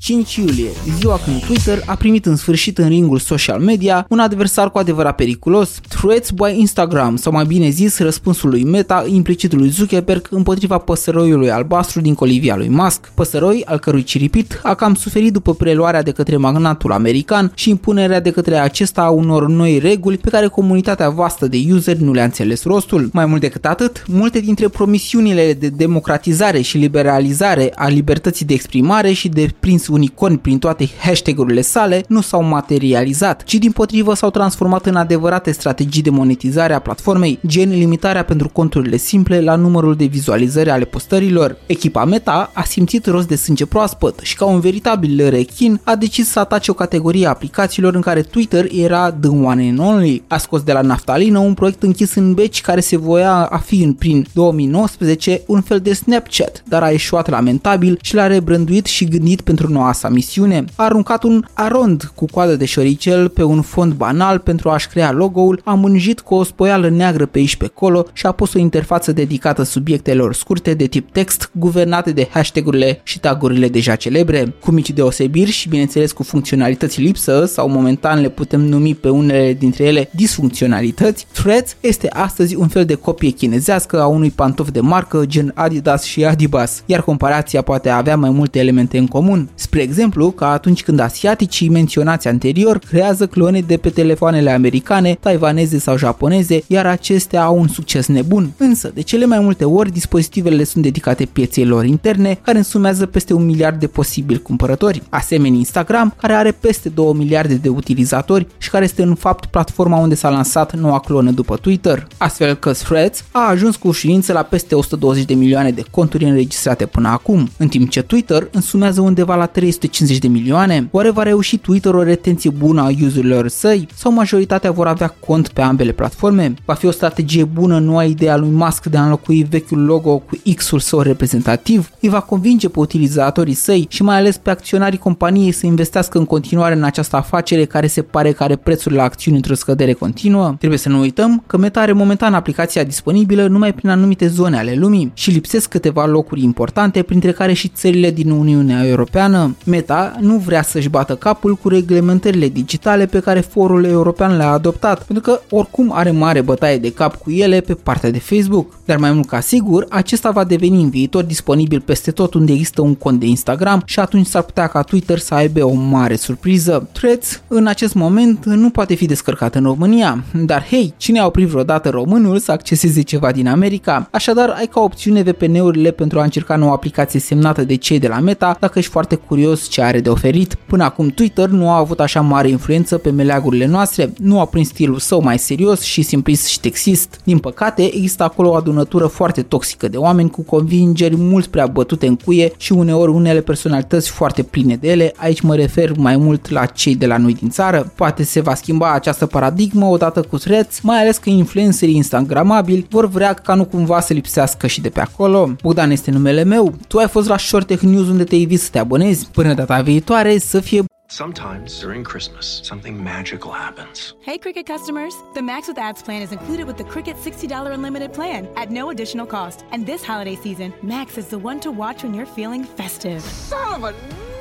5 iulie, ziua când Twitter a primit în sfârșit în ringul social media un adversar cu adevărat periculos, Threads by Instagram, sau mai bine zis răspunsul lui Meta implicit lui Zuckerberg împotriva păsăroiului albastru din colivia lui Musk, păsăroi al cărui ciripit a cam suferit după preluarea de către magnatul american și impunerea de către acesta a unor noi reguli pe care comunitatea vastă de useri nu le-a înțeles rostul. Mai mult decât atât, multe dintre promisiunile de democratizare și liberalizare a libertății de exprimare și de prins unicorn prin toate hashtag-urile sale nu s-au materializat, ci din potrivă s-au transformat în adevărate strategii de monetizare a platformei, gen limitarea pentru conturile simple la numărul de vizualizări ale postărilor. Echipa Meta a simțit rost de sânge proaspăt și ca un veritabil rechin a decis să atace o categorie a aplicațiilor în care Twitter era the one and only. A scos de la naftalină un proiect închis în beci care se voia a fi în prin 2019 un fel de Snapchat, dar a eșuat lamentabil și l-a rebranduit și gândit pentru noua sa misiune. A aruncat un arond cu coadă de șoricel pe un fond banal pentru a-și crea logo-ul, a mânjit cu o spoială neagră pe aici pe acolo și a pus o interfață dedicată subiectelor scurte de tip text, guvernate de hashtagurile și tagurile deja celebre, cu mici deosebiri și bineînțeles cu funcționalități lipsă sau momentan le putem numi pe unele dintre ele disfuncționalități, Threads este astăzi un fel de copie chinezească a unui pantof de marcă gen Adidas și Adibas, iar comparația poate avea mai multe elemente în comun. Spre exemplu, ca atunci când asiaticii menționați anterior creează clone de pe telefoanele americane, taiwaneze sau japoneze, iar acestea au un succes nebun. Însă, de cele mai multe ori, dispozitivele sunt dedicate pieței lor interne, care însumează peste un miliard de posibili cumpărători. Asemenea, Instagram, care are peste 2 miliarde de utilizatori și care este în fapt platforma unde s-a lansat noua clonă după Twitter. Astfel că Threads a ajuns cu ușurință la peste 120 de milioane de conturi înregistrate până acum, în timp ce Twitter însumează undeva la 350 de milioane. Oare va reuși Twitter o retenție bună a userilor săi sau majoritatea vor avea cont pe ambele platforme? Va fi o strategie bună noua idee a lui Musk de a înlocui vechiul logo cu X-ul său reprezentativ? Îi va convinge pe utilizatorii săi și mai ales pe acționarii companiei să investească în continuare în această afacere care se pare că are prețuri la acțiuni într-o scădere continuă? Trebuie să nu uităm că Meta are momentan aplicația disponibilă numai prin anumite zone ale lumii și lipsesc câteva locuri importante, printre care și țările din Uniunea Europeană. Meta nu vrea să-și bată capul cu reglementările digitale pe care forul european le-a adoptat, pentru că oricum are mare bătaie de cap cu ele pe partea de Facebook. Dar mai mult ca sigur, acesta va deveni în viitor disponibil peste tot unde există un cont de Instagram și atunci s-ar putea ca Twitter să aibă o mare surpriză. Threads în acest moment nu poate fi descărcat în România, dar hei, cine a oprit vreodată românul să acceseze ceva din America? Așadar, ai ca opțiune VPN-urile pentru a încerca o aplicație semnată de cei de la Meta dacă ești foarte curios ce are de oferit. Până acum Twitter nu a avut așa mare influență pe meleagurile noastre, nu a prins stilul său mai serios și simplist și texist. Din păcate, există acolo o adunătură foarte toxică de oameni cu convingeri mult prea bătute în cuie și uneori unele personalități foarte pline de ele, aici mă refer mai mult la cei de la noi din țară. Poate se va schimba această paradigmă odată cu Threads, mai ales că influencerii instagramabili vor vrea ca nu cumva să lipsească și de pe acolo. Bogdan este numele meu, tu ai fost la Short Tech News unde te invit să te abonezi. Până data viitoare, să fie Sometimes during Christmas, something magical happens. Hey, Cricket customers! The Max with Ads plan is included with the Cricket $60 unlimited plan at no additional cost. And this holiday season, Max is the one to watch when you're feeling festive. Son of a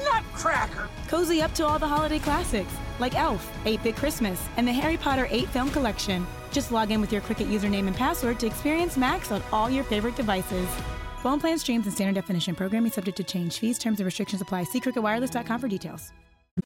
nutcracker! Cozy up to all the holiday classics like Elf, 8 Bit Christmas, and the Harry Potter 8 film collection. Just log in with your Cricket username and password to experience Max on all your favorite devices. Phone plan streams and standard definition programming subject to change. Fees, terms, and restrictions apply. See cricketwireless.com for details.